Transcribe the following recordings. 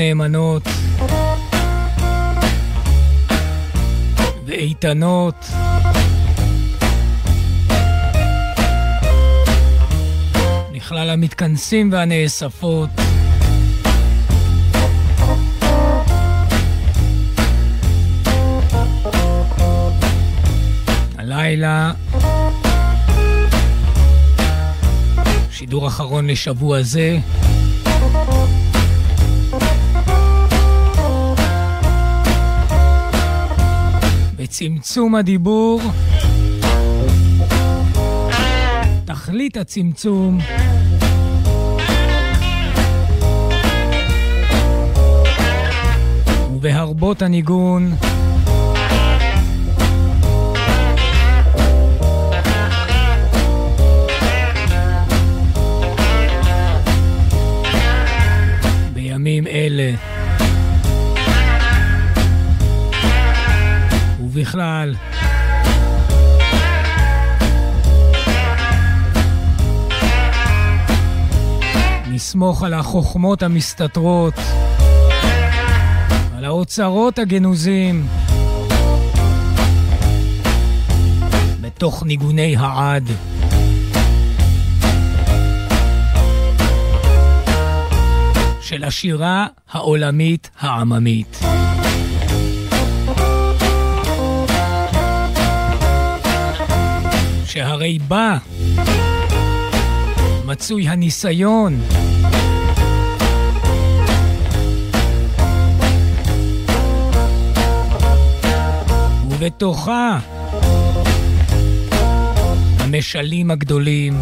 נאמנות ואיתנות. לכלל המתכנסים והנאספות. הלילה שידור אחרון לשבוע זה. בצמצום הדיבור, תכלית הצמצום. ובהרבות הניגון ובכלל, נסמוך על החוכמות המסתתרות, על האוצרות הגנוזים, בתוך ניגוני העד. של השירה העולמית העממית. שהרי בה מצוי הניסיון ובתוכה המשלים הגדולים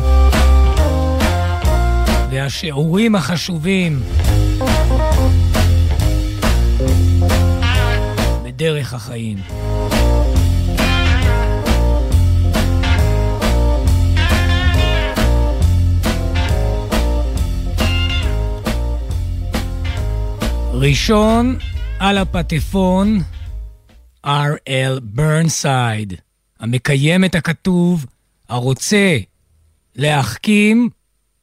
והשיעורים החשובים בדרך החיים. ראשון על הפטפון, R.L. ברנסייד, המקיים את הכתוב, הרוצה להחכים,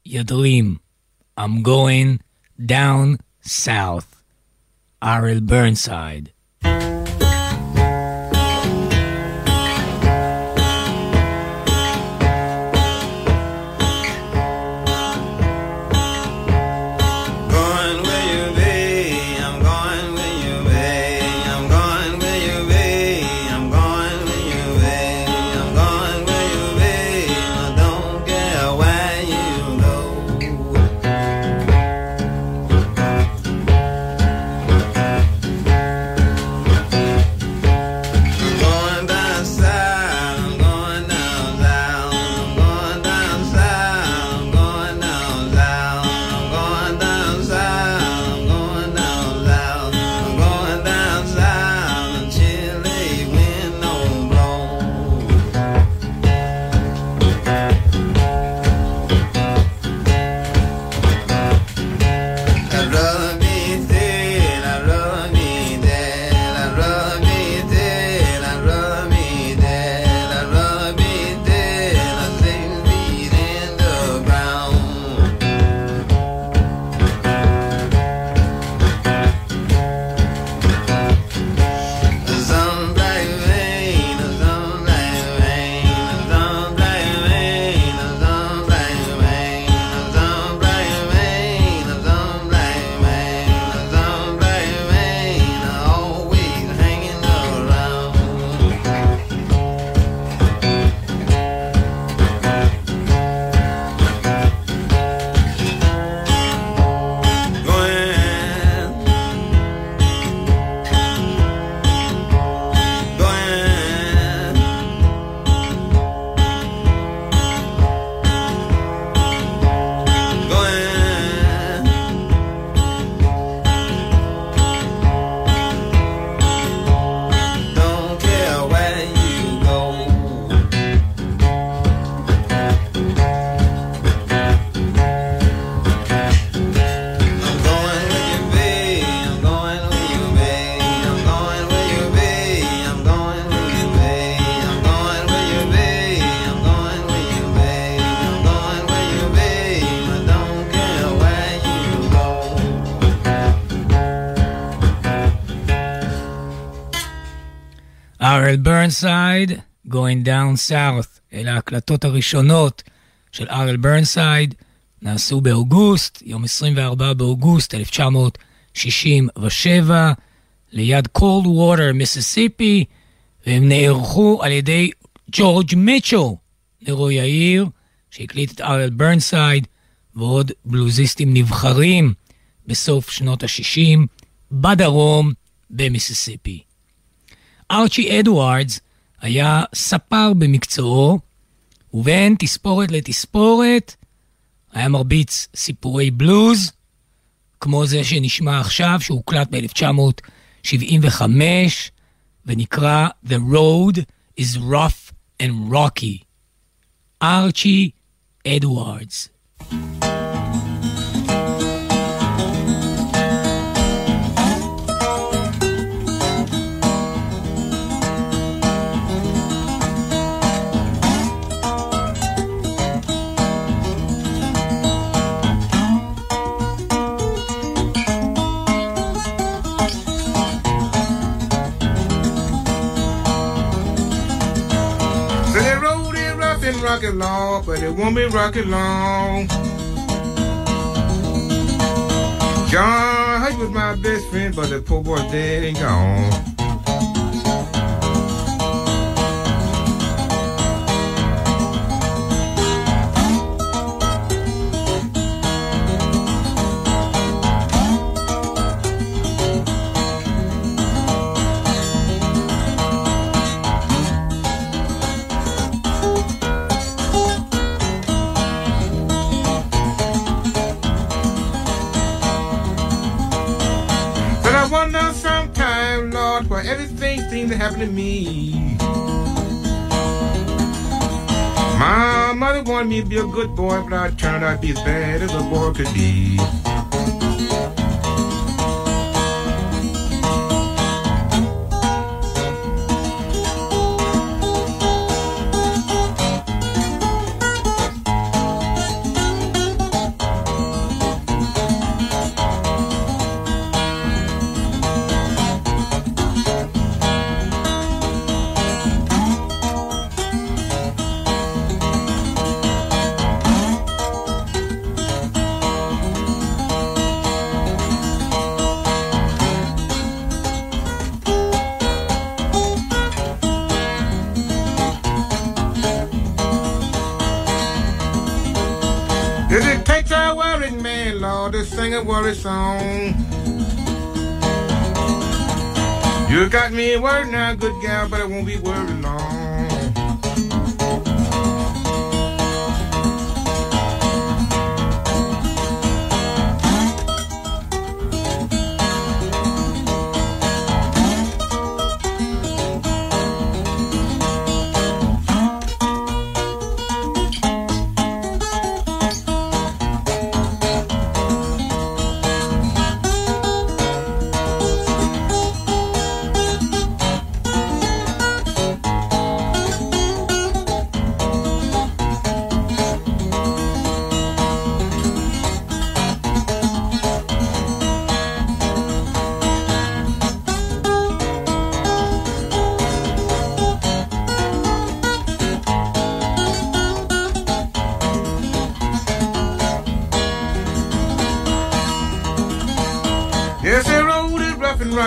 ידרים. I'm going down south. R.L. Burnside. ברנסייד, Going Down South. אלה ההקלטות הראשונות של אר אל ברנסייד, נעשו באוגוסט, יום 24 באוגוסט 1967, ליד קולדווטר, מיסיסיפי, והם נערכו על ידי ג'ורג' מיטשל, נרו יאיר, שהקליט את אר אל ברנסייד, ועוד בלוזיסטים נבחרים בסוף שנות ה-60, בדרום, במיסיסיפי. ארצ'י אדוארדס היה ספר במקצועו, ובין תספורת לתספורת היה מרביץ סיפורי בלוז, כמו זה שנשמע עכשיו, שהוקלט ב-1975, ונקרא The Road is Rough and Rocky. ארצ'י אדוארדס. Rocket long, but it won't be rocket long. John Hurt was my best friend, but the poor boy dead and gone. Happened to me. My mother wanted me to be a good boy, but I turned out to be as bad as a boy could be. Worry song. You got me worried now, good gal, but I won't be worried long.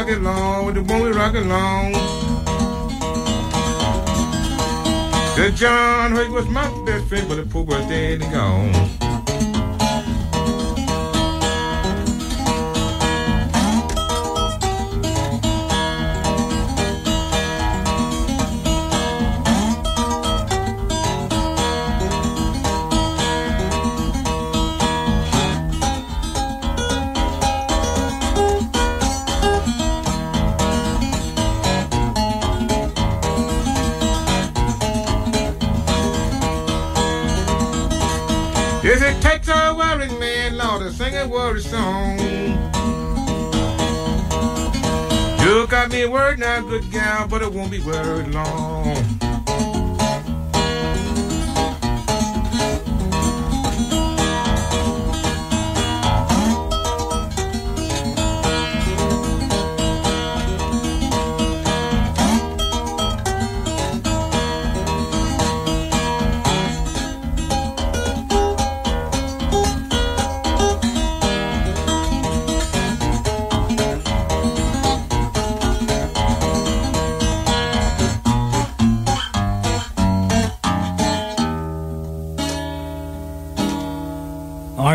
Rock it long, with the one we rock along. The John Hoyt was my best friend, but the poor boy dead and gone. Worry song. You got me word now, good gal, but it won't be very long.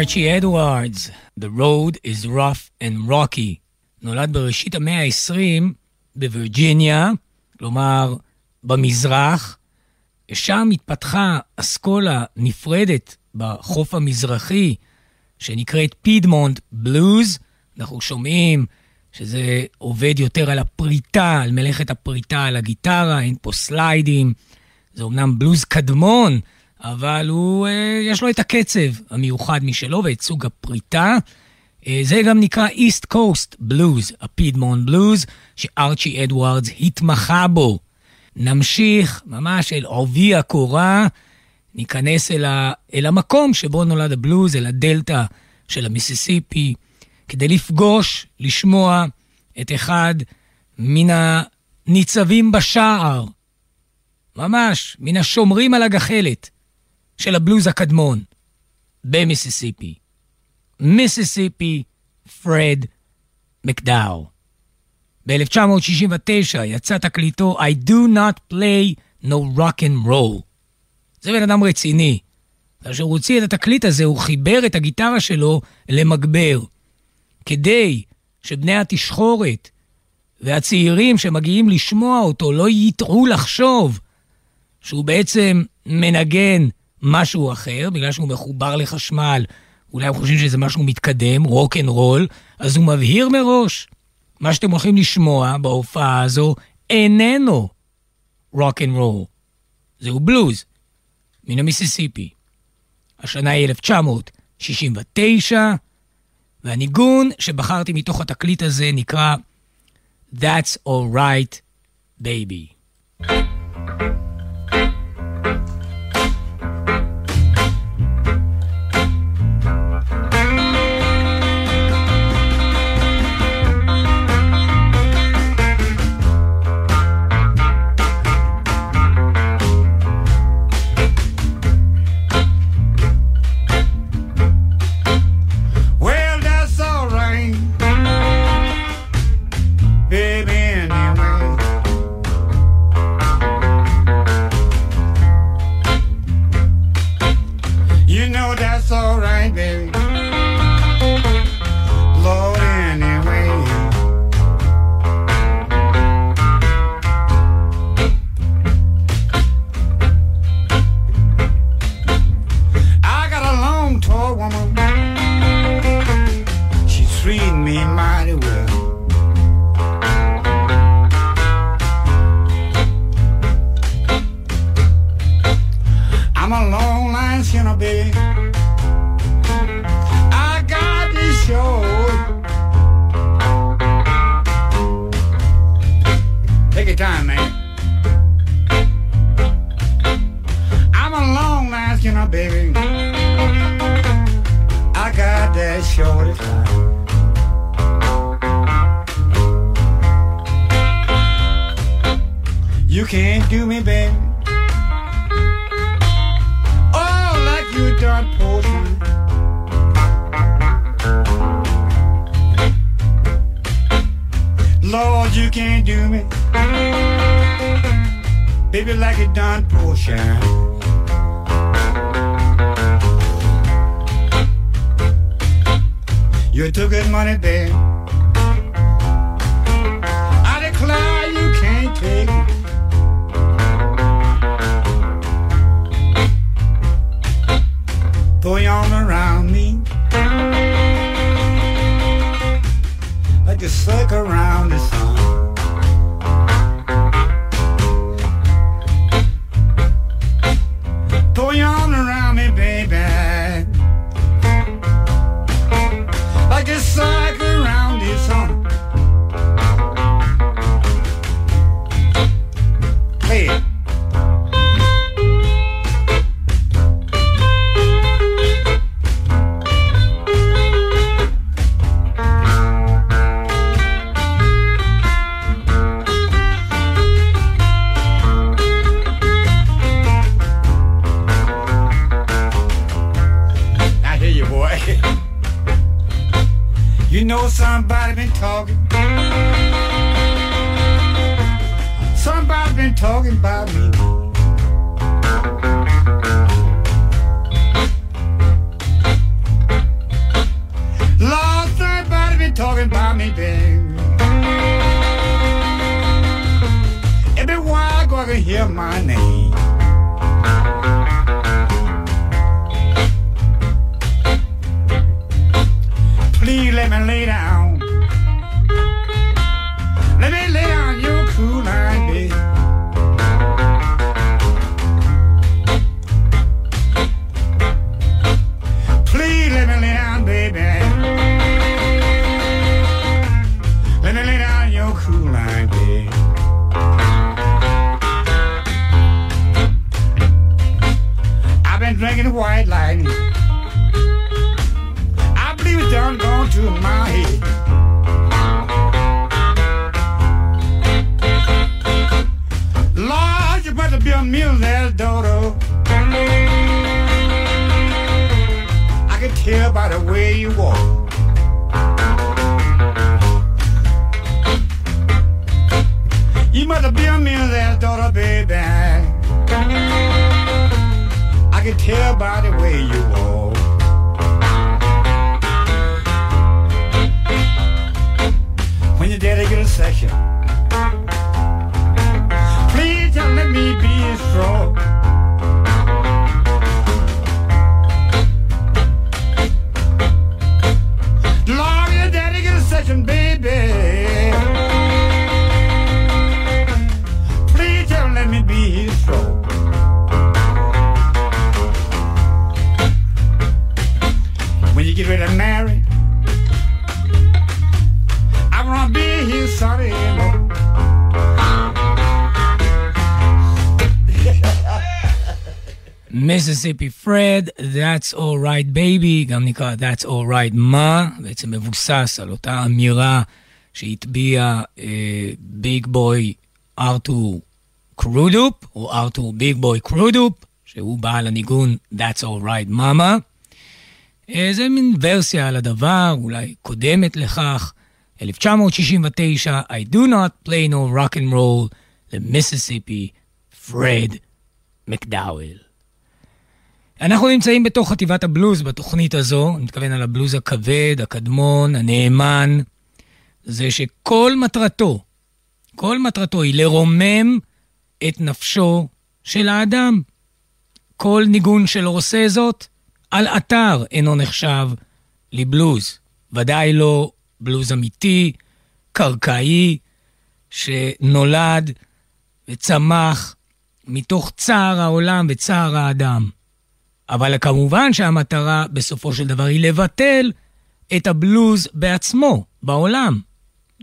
ארצ'י אדוארדס, The Road is Rough and Rocky. נולד בראשית המאה ה-20 בווירג'יניה, כלומר במזרח. שם התפתחה אסכולה נפרדת בחוף המזרחי, שנקראת פידמונט בלוז. אנחנו שומעים שזה עובד יותר על הפריטה, על מלאכת הפריטה, על הגיטרה, אין פה סליידים. זה אומנם בלוז קדמון, אבל הוא, אה, יש לו את הקצב המיוחד משלו ואת סוג הפריטה. אה, זה גם נקרא East Coast Blues, הפידמון בלוז, שארצ'י אדוארדס התמחה בו. נמשיך ממש אל עובי הקורה, ניכנס אל, ה, אל המקום שבו נולד הבלוז, אל הדלתא של המיסיסיפי, כדי לפגוש, לשמוע את אחד מן הניצבים בשער, ממש מן השומרים על הגחלת של הבלוז הקדמון במיסיסיפי. מיסיסיפי פרד מקדאו. ב-1969 יצא תקליטו I do not play no rock and roll. זה בן אדם רציני. כאשר הוא הוציא את התקליט הזה, הוא חיבר את הגיטרה שלו למגבר. כדי שבני התשחורת והצעירים שמגיעים לשמוע אותו לא יטעו לחשוב שהוא בעצם מנגן משהו אחר, בגלל שהוא מחובר לחשמל, אולי הם חושבים שזה משהו מתקדם, רוק אנד רול, אז הוא מבהיר מראש, מה שאתם הולכים לשמוע בהופעה הזו איננו רוק אנד רול, זהו בלוז מן המיסיסיפי. השנה היא 1969, והניגון שבחרתי מתוך התקליט הזה נקרא That's Alright Baby. Well, wanted this. walking by me. מיסיסיפי פרד, That's Alright Baby, גם נקרא That's Alright Ma, בעצם מבוסס על אותה אמירה שהטביע ביג בוי ארתור קרודופ, או ארתור ביג בוי קרודופ, שהוא בעל הניגון That's Alright Mama. אה, זה מין ורסיה על הדבר, אולי קודמת לכך. 1969, I do not play no rock and roll, למיסיסיפי פרד מקדאוול. אנחנו נמצאים בתוך חטיבת הבלוז בתוכנית הזו, אני מתכוון על הבלוז הכבד, הקדמון, הנאמן. זה שכל מטרתו, כל מטרתו היא לרומם את נפשו של האדם. כל ניגון שלא עושה זאת, על אתר אינו נחשב לבלוז. ודאי לא בלוז אמיתי, קרקעי, שנולד וצמח מתוך צער העולם וצער האדם. אבל כמובן שהמטרה בסופו של דבר היא לבטל את הבלוז בעצמו, בעולם.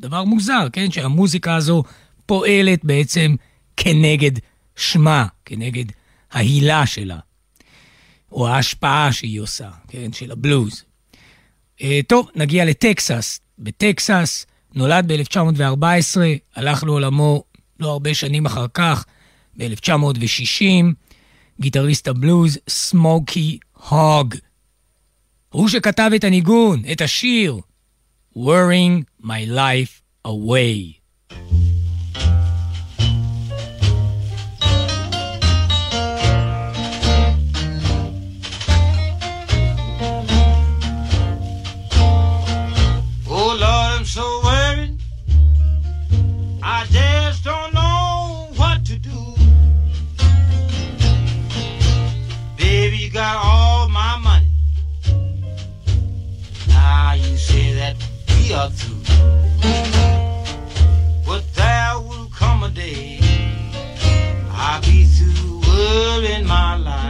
דבר מוזר, כן? שהמוזיקה הזו פועלת בעצם כנגד שמה, כנגד ההילה שלה, או ההשפעה שהיא עושה, כן? של הבלוז. אה, טוב, נגיע לטקסס. בטקסס נולד ב-1914, הלך לעולמו לא הרבה שנים אחר כך, ב-1960, גיטריסט הבלוז סמוקי הוג. הוא שכתב את הניגון, את השיר Wearing My Life Away. Are through. But there will come a day I'll be through worrying my life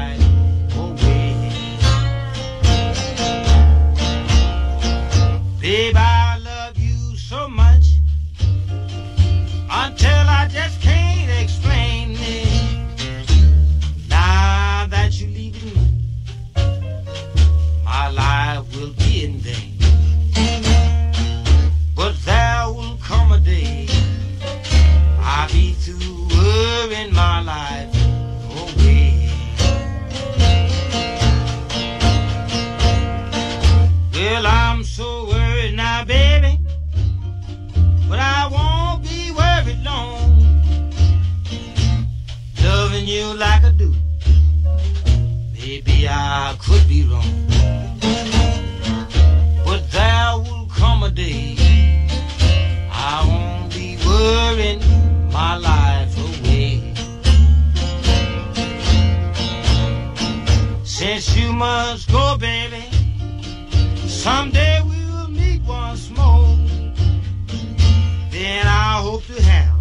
I could be wrong. But there will come a day I won't be worrying my life away. Since you must go, baby, someday we'll meet once more. Then I hope to have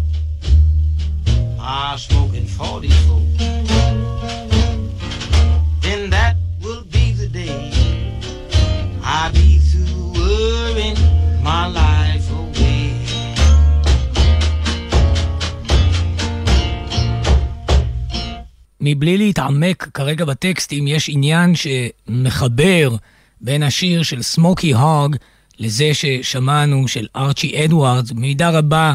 my smoking 40. מבלי להתעמק כרגע בטקסטים, יש עניין שמחבר בין השיר של סמוקי הוג לזה ששמענו של ארצ'י אדוארדס, במידה רבה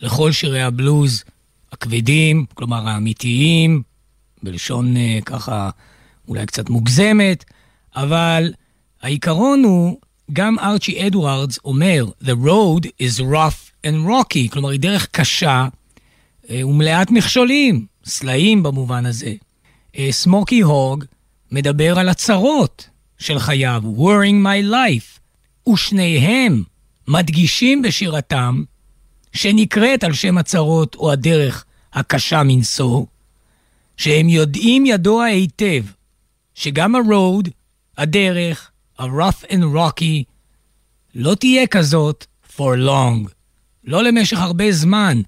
לכל שירי הבלוז הכבדים, כלומר האמיתיים, בלשון אה, ככה אולי קצת מוגזמת, אבל העיקרון הוא, גם ארצ'י אדוארדס אומר, The road is rough and rocky, כלומר היא דרך קשה אה, ומלאת מכשולים, סלעים במובן הזה. אה, סמוקי הוג מדבר על הצרות של חייו, worrying my life, ושניהם מדגישים בשירתם, שנקראת על שם הצרות או הדרך הקשה מנשוא, שהם יודעים ידוע היטב שגם ה-road, הדרך, ה-rough and rocky, לא תהיה כזאת for long, לא למשך הרבה זמן.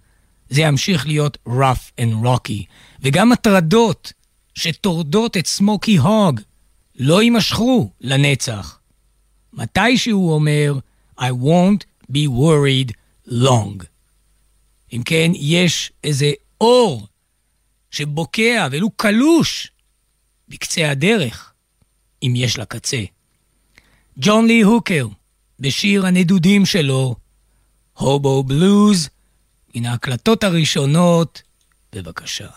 זה ימשיך להיות rough and rocky. וגם הטרדות שטורדות את סמוקי הוג לא יימשכו לנצח. מתישהו הוא אומר, I won't be worried long. אם כן, יש איזה אור שבוקע ולו קלוש בקצה הדרך, אם יש לה קצה. ג'ון לי הוקר, בשיר הנדודים שלו, הובו בלוז, מן ההקלטות הראשונות, בבקשה.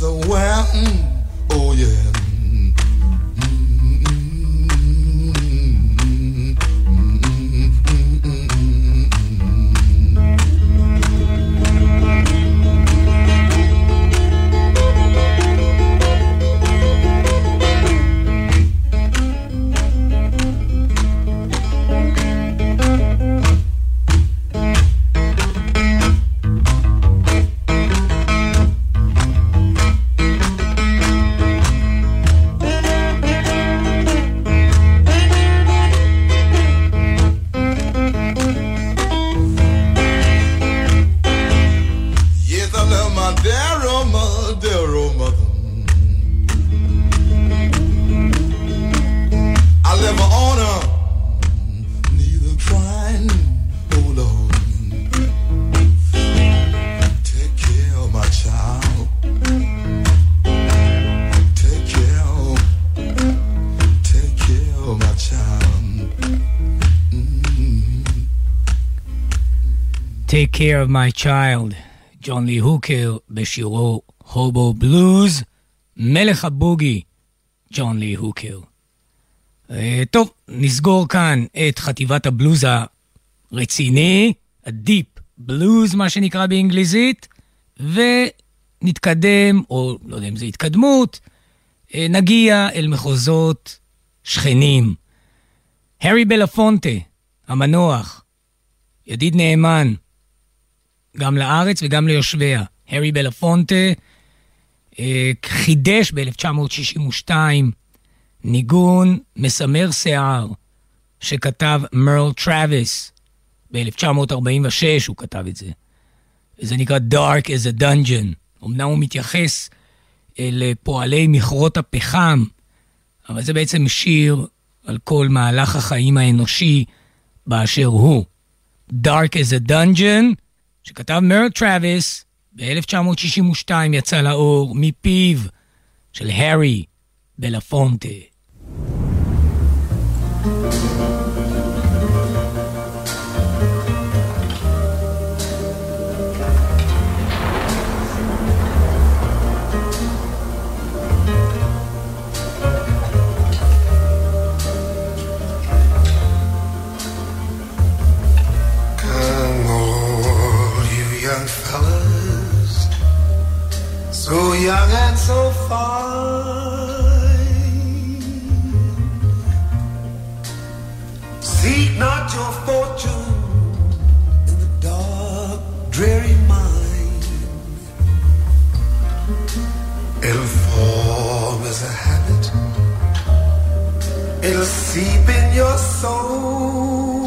somewhere. Mm. Oh yeah. Care of my child, ג'ון לי הוקר בשירו הובו בלוז, מלך הבוגי, ג'ון לי הוקר. טוב, נסגור כאן את חטיבת הבלוז הרציני, הדיפ בלוז, מה שנקרא באנגליזית, ונתקדם, או לא יודע אם זה התקדמות, אה, נגיע אל מחוזות שכנים. הארי בלפונטה, המנוח, ידיד נאמן, גם לארץ וגם ליושביה. הארי בלפונטה אה, חידש ב-1962 ניגון מסמר שיער שכתב מרל טראביס. ב-1946 הוא כתב את זה. זה נקרא Dark as a Dungeon. אמנם הוא מתייחס אל פועלי מכרות הפחם, אבל זה בעצם שיר על כל מהלך החיים האנושי באשר הוא. Dark as a Dungeon, שכתב מרל טראביס, ב-1962 יצא לאור מפיו של הארי בלפונטה. Come so young and so fine. Seek not your fortune in the dark, dreary mine. It'll form as a habit. It'll seep in your soul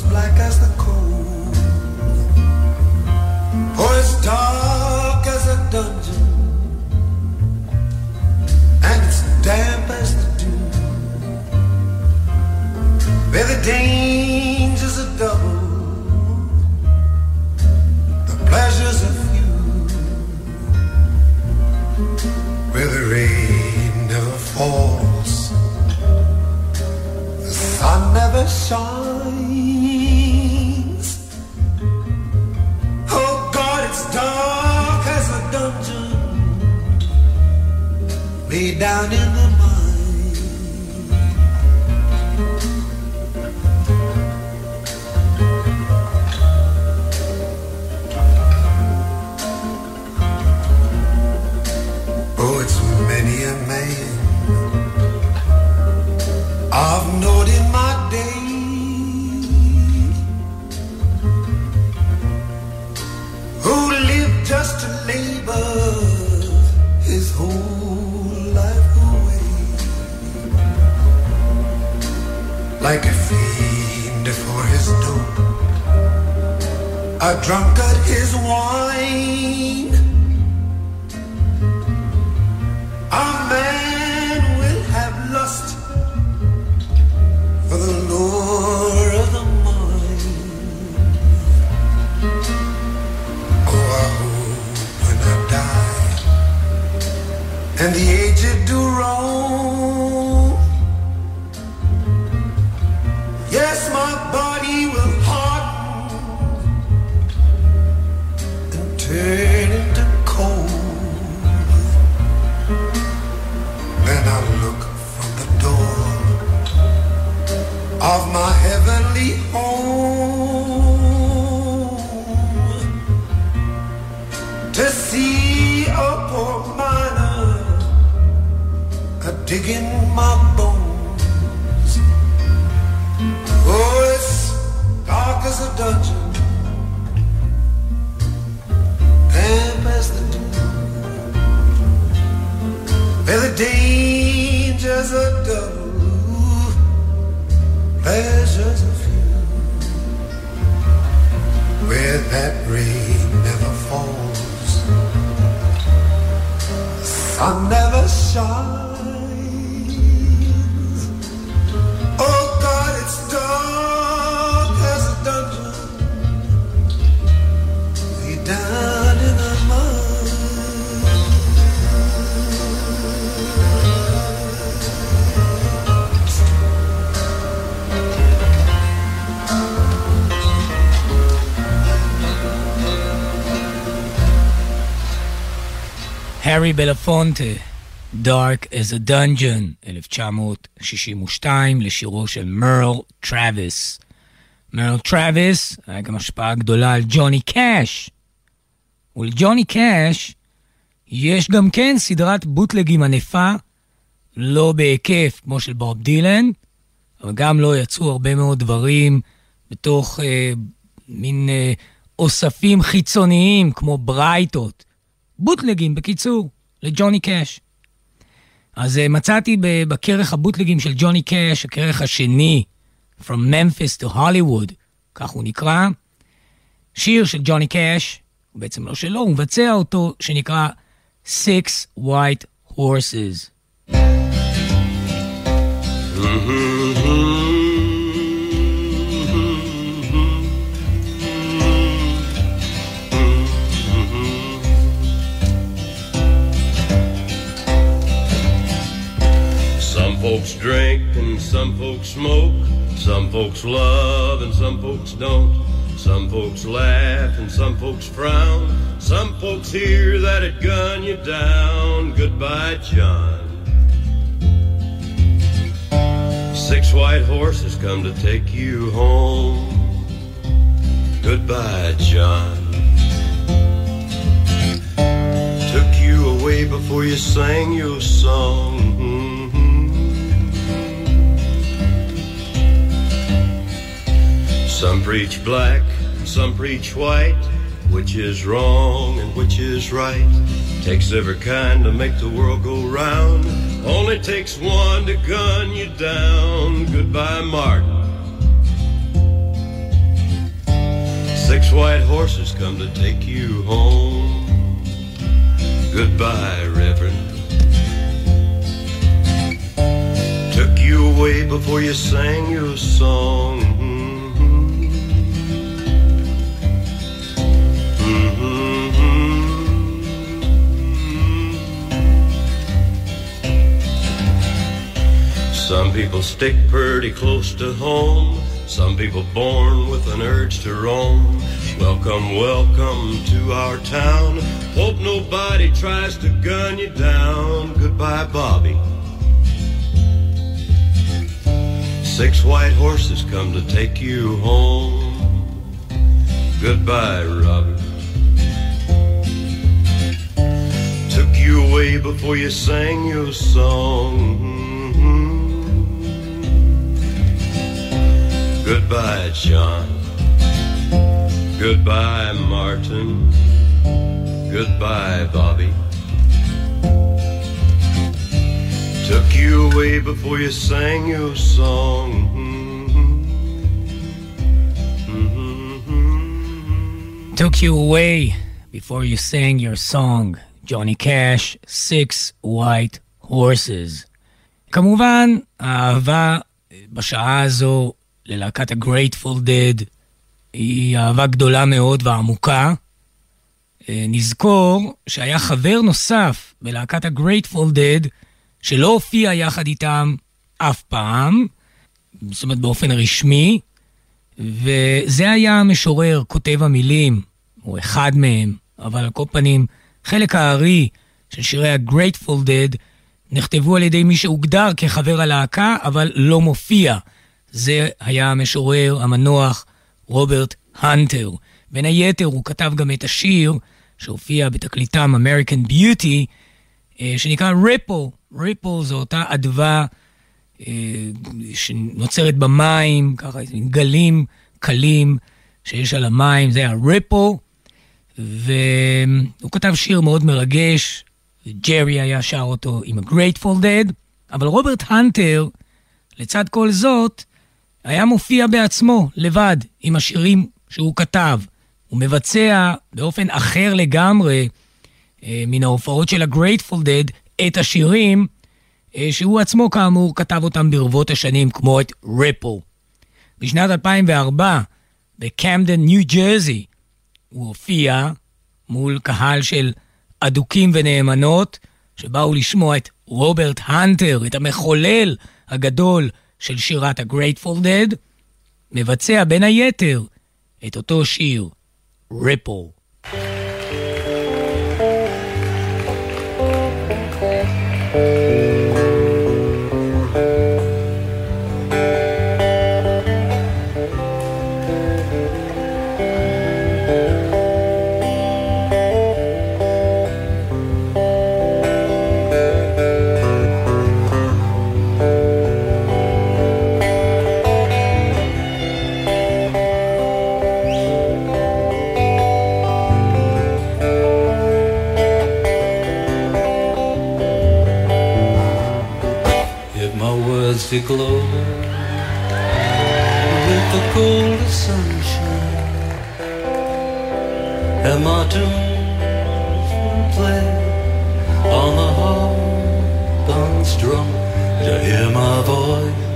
black as the coal. For it's dark of my heavenly home to see a poor miner a digging my bones. Oh, it's dark as a dungeon, damp as the dew the dangers are pleasures are few, where that rain never falls, sun never shines. הארי בלפונטה, Dark as a Dungeon, 1962, לשירו של מרל טראוויס. מרל טראוויס, היה גם השפעה גדולה על ג'וני קאש. ולג'וני קאש יש גם כן סדרת בוטלגים ענפה, לא בהיקף כמו של בוב דילן, אבל גם לא יצאו הרבה מאוד דברים בתוך אה, מין אה, אוספים חיצוניים כמו ברייטות. בוטלגים, בקיצור, לג'וני קאש. אז uh, מצאתי בכרך הבוטלגים של ג'וני קאש, הכרך השני, From Memphis to Hollywood, כך הוא נקרא, שיר של ג'וני קאש, הוא בעצם לא שלו, הוא מבצע אותו, שנקרא Six White Horses. Some folks drink and some folks smoke. Some folks love and some folks don't. Some folks laugh and some folks frown. Some folks hear that it gun you down. Goodbye, John. Six white horses come to take you home. Goodbye, John. Took you away before you sang your song. Mm-hmm. Some preach black, some preach white. Which is wrong and which is right? Takes every kind to make the world go round. Only takes one to gun you down. Goodbye, Martin. Six white horses come to take you home. Goodbye, Reverend. Took you away before you sang your song. Some people stick pretty close to home. Some people born with an urge to roam. Welcome, welcome to our town. Hope nobody tries to gun you down. Goodbye, Bobby. Six white horses come to take you home. Goodbye, Robert. Took you away before you sang your song. Mm-hmm. Goodbye, John. Goodbye, Martin. Goodbye, Bobby. Took you away before you sang your song. Took you away before you sang your song, ג'וני קאש, Six White Horses. כמובן, האהבה בשעה הזו ללהקת ה-Grateful Dead היא אהבה גדולה מאוד ועמוקה. אה, נזכור שהיה חבר נוסף בלהקת ה-Grateful Dead שלא הופיע יחד איתם אף פעם, זאת אומרת באופן רשמי, וזה היה המשורר, כותב המילים, או אחד מהם, אבל על כל פנים, חלק הארי של שירי ה-Grateful Dead נכתבו על ידי מי שהוגדר כחבר הלהקה, אבל לא מופיע. זה היה המשורר המנוח רוברט הנטר. בין היתר הוא כתב גם את השיר שהופיע בתקליטם American Beauty, אה, שנקרא ריפל. ריפל זו אותה אדווה אה, שנוצרת במים, ככה גלים קלים שיש על המים, זה הריפל. והוא כתב שיר מאוד מרגש, ג'רי היה שר אותו עם ה-Grateful Dead, אבל רוברט הנטר, לצד כל זאת, היה מופיע בעצמו, לבד, עם השירים שהוא כתב. הוא מבצע באופן אחר לגמרי אה, מן ההופעות של ה-Grateful Dead את השירים אה, שהוא עצמו כאמור כתב אותם ברבות השנים, כמו את ריפל. בשנת 2004, בקמדן, ניו ג'רזי, הוא הופיע מול קהל של אדוקים ונאמנות, שבאו לשמוע את רוברט הנטר, את המחולל הגדול של שירת ה-Grateful Dead, מבצע בין היתר את אותו שיר, ריפל. Mystic lover with the gold of sunshine Am I doomed play on the harp unstrung? Do you hear my voice?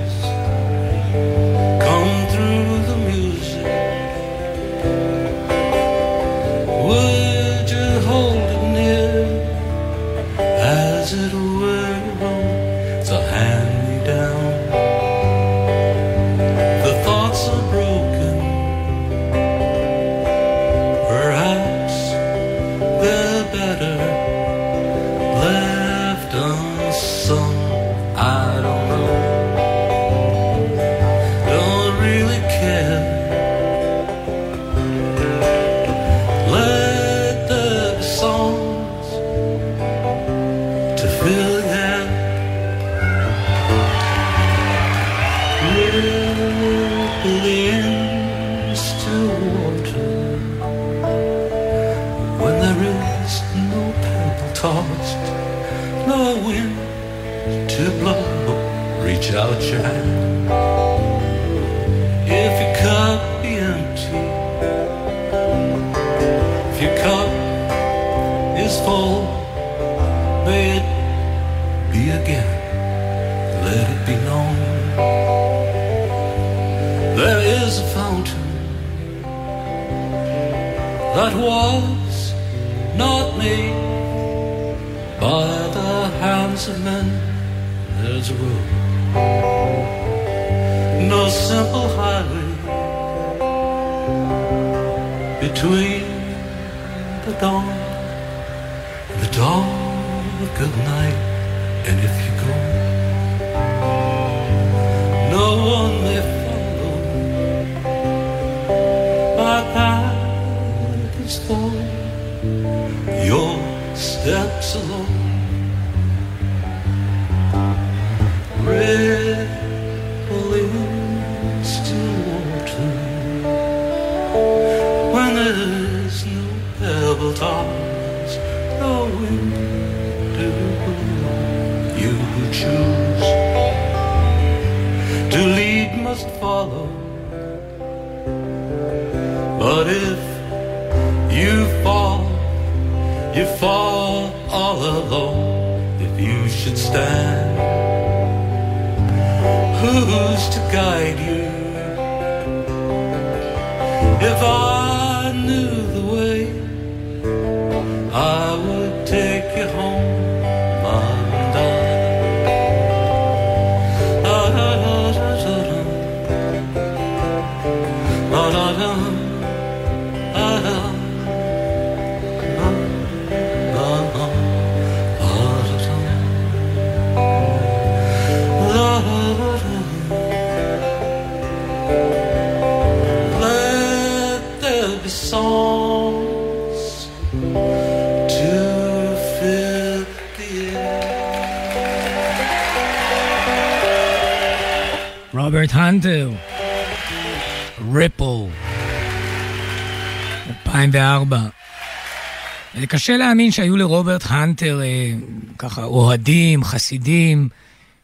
קשה להאמין שהיו לרוברט הנטר אה, ככה אוהדים, חסידים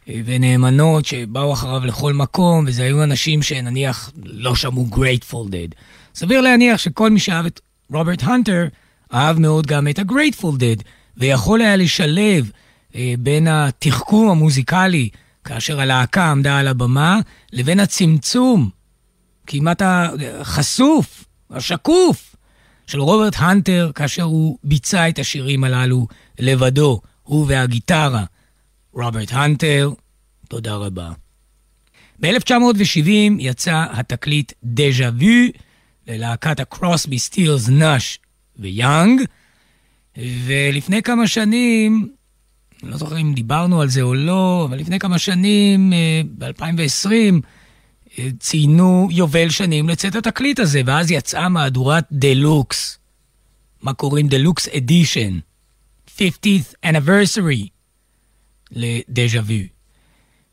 אה, ונאמנות שבאו אחריו לכל מקום, וזה היו אנשים שנניח לא שמעו Grateful Dead. סביר להניח שכל מי שאהב את רוברט הנטר, אהב מאוד גם את ה-Grateful Dead, ויכול היה לשלב אה, בין התחכום המוזיקלי, כאשר הלהקה עמדה על הבמה, לבין הצמצום, כמעט החשוף, השקוף, של רוברט הנטר, כאשר הוא ביצע את השירים הללו לבדו, הוא והגיטרה. רוברט הנטר, תודה רבה. ב-1970 יצא התקליט דז'ה וו ללהקת הקרוסבי סטילס נאש ויאנג, ולפני כמה שנים, אני לא זוכר אם דיברנו על זה או לא, אבל לפני כמה שנים, ב-2020, ציינו יובל שנים לצאת התקליט הזה, ואז יצאה מהדורת דלוקס. מה קוראים deluxe edition? 50th anniversary ל Déjà Vu.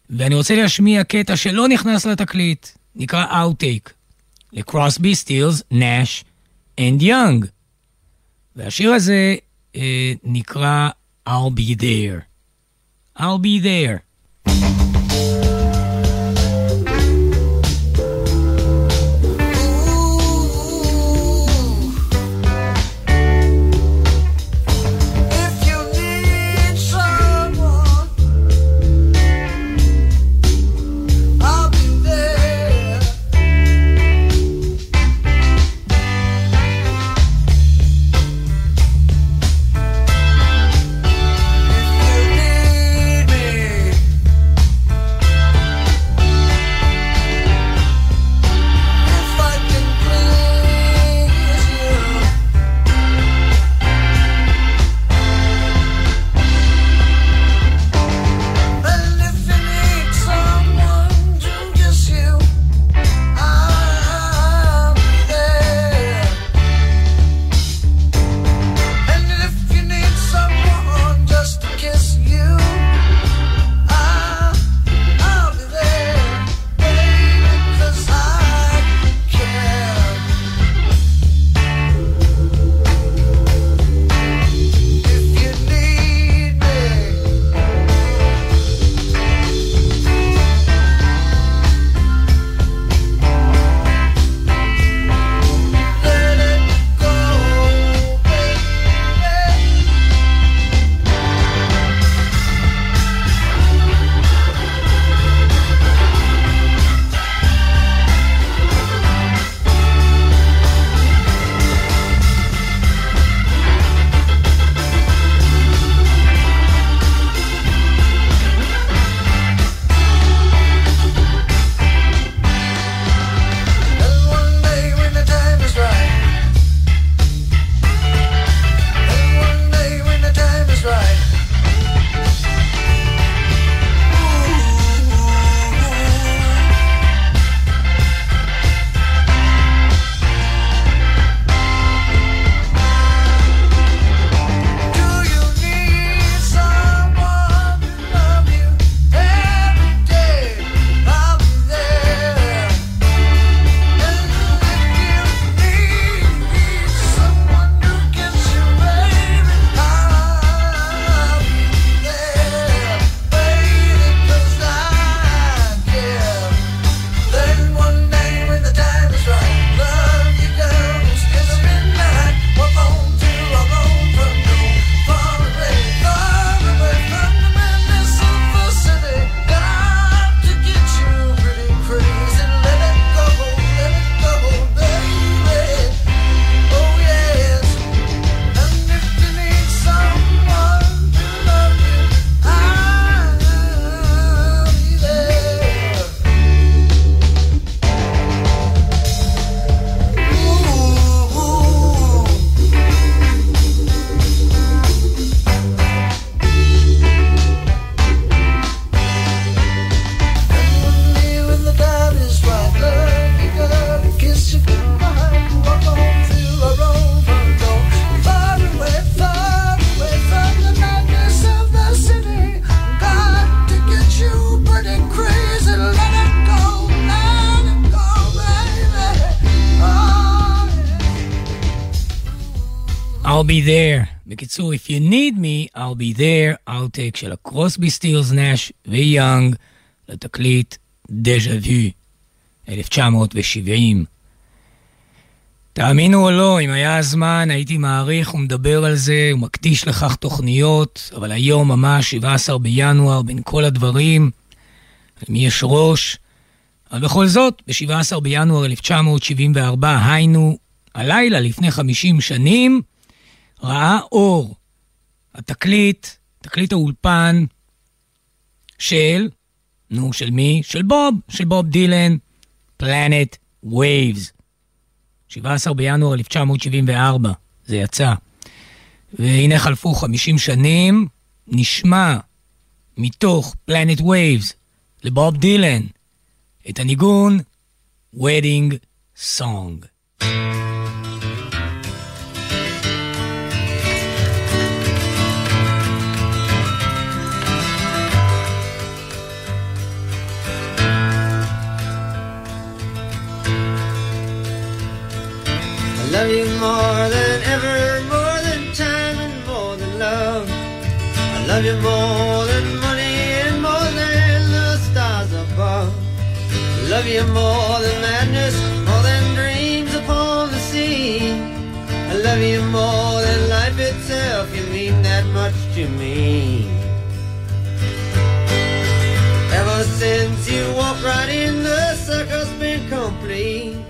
ואני רוצה להשמיע קטע שלא נכנס לתקליט, נקרא Outtake, לקרוסבי, סטילס, נאש אנד יונג. והשיר הזה אה, נקרא I'll be there. I'll be there. בקיצור, If you need me, I'll be there, outtake של הקרוסבי סטילס נאש ויאנג לתקליט דז'ה וו, 1970. תאמינו או לא, אם היה הזמן, הייתי מעריך ומדבר על זה ומקדיש לכך תוכניות, אבל היום ממש, 17 בינואר, בין כל הדברים, למי יש ראש? אבל בכל זאת, ב-17 בינואר 1974, היינו הלילה לפני 50 שנים, ראה אור התקליט, תקליט האולפן של, נו, של מי? של בוב, של בוב דילן, Planet Waves. 17 בינואר 1974, זה יצא. והנה חלפו 50 שנים, נשמע מתוך Planet Waves לבוב דילן את הניגון Wedding Song. Love you more than ever, more than time and more than love. I love you more than money and more than the stars above. I love you more than madness, more than dreams upon the sea. I love you more than life itself, you mean that much to me. Ever since you walked right in, the circle's been complete.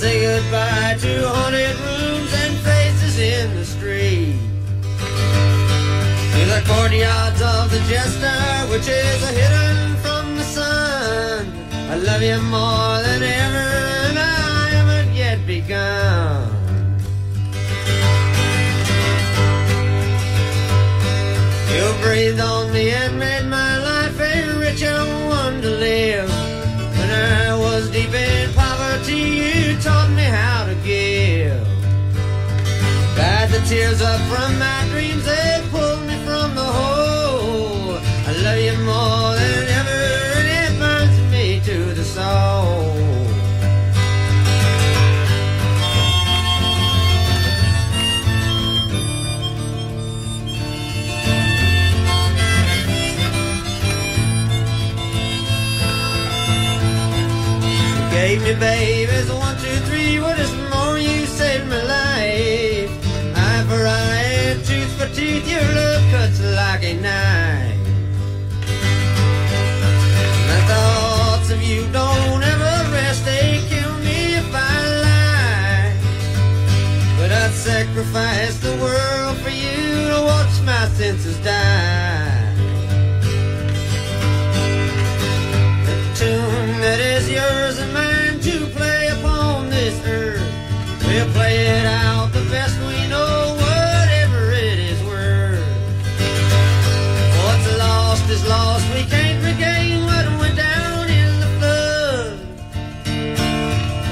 Say goodbye to haunted rooms and faces in the street. To the courtyards of the jester, which is hidden from the sun. I love you more than ever, and I haven't yet begun. You breathed on me and made my tears up from my dreams, sacrifice the world for you to watch my senses die. The tune that is yours and mine to play upon this earth. We'll play it out the best we know, whatever it is worth. What's lost is lost, we can't regain what went down in the flood.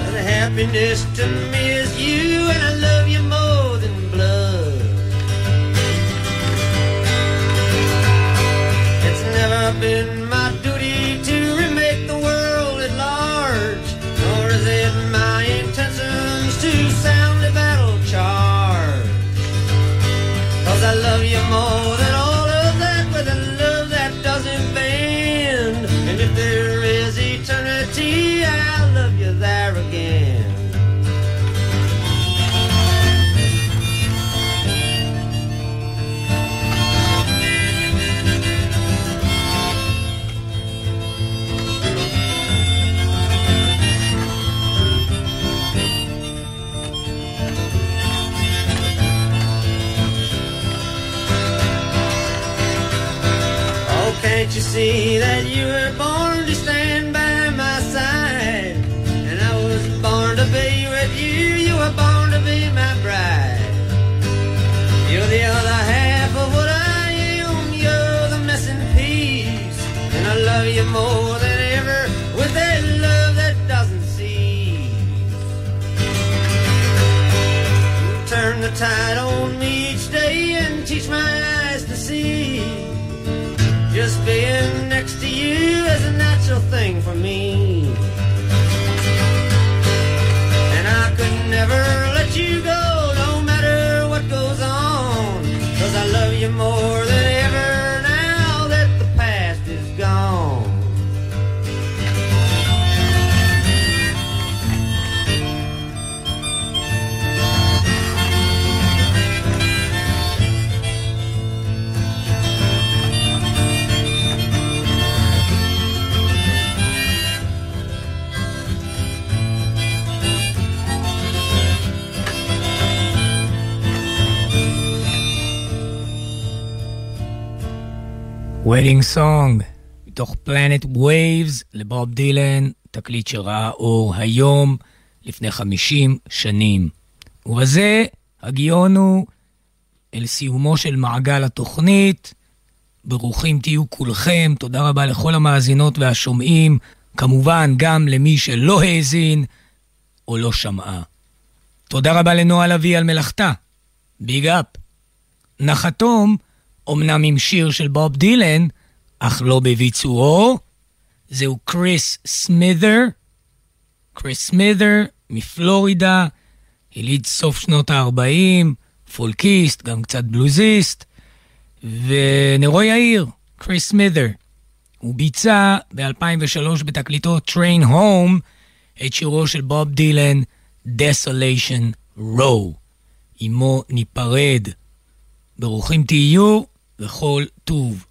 But happiness Wedding Song, מתוך Planet Waves לבוב דילן, תקליט שראה אור היום, לפני 50 שנים. ובזה הגיונו אל סיומו של מעגל התוכנית. ברוכים תהיו כולכם, תודה רבה לכל המאזינות והשומעים, כמובן גם למי שלא האזין או לא שמעה. תודה רבה לנועה לביא על מלאכתה, Big up. נחתום, אמנם עם שיר של בוב דילן, אך לא בביצועו, זהו קריס סמית'ר. קריס סמית'ר מפלורידה, יליד סוף שנות ה-40, פולקיסט, גם קצת בלוזיסט, ונרו יאיר, קריס סמית'ר. הוא ביצע ב-2003 בתקליטו Train Home את שירו של בוב דילן, Desolation Row. עמו ניפרד. ברוכים תהיו וכל טוב.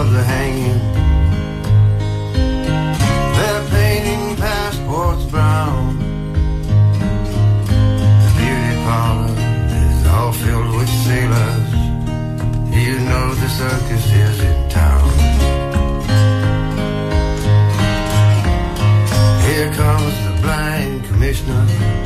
Of the hanging. They're painting passports brown. The beauty parlor is all filled with sailors. You know the circus is in town. Here comes the blind commissioner.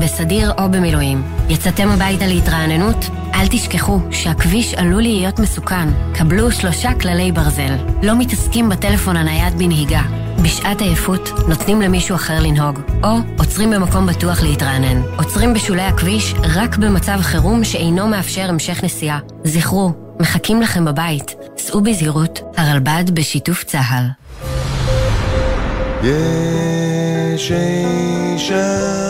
בסדיר או במילואים, יצאתם הביתה להתרעננות? אל תשכחו שהכביש עלול להיות מסוכן. קבלו שלושה כללי ברזל. לא מתעסקים בטלפון הנייד בנהיגה. בשעת עייפות נותנים למישהו אחר לנהוג, או עוצרים במקום בטוח להתרענן. עוצרים בשולי הכביש רק במצב חירום שאינו מאפשר המשך נסיעה. זכרו, מחכים לכם בבית. סעו בזהירות, הרלב"ד בשיתוף צה"ל. יש אישה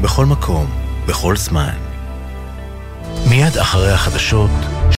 בכל מקום, בכל זמן. מיד אחרי החדשות,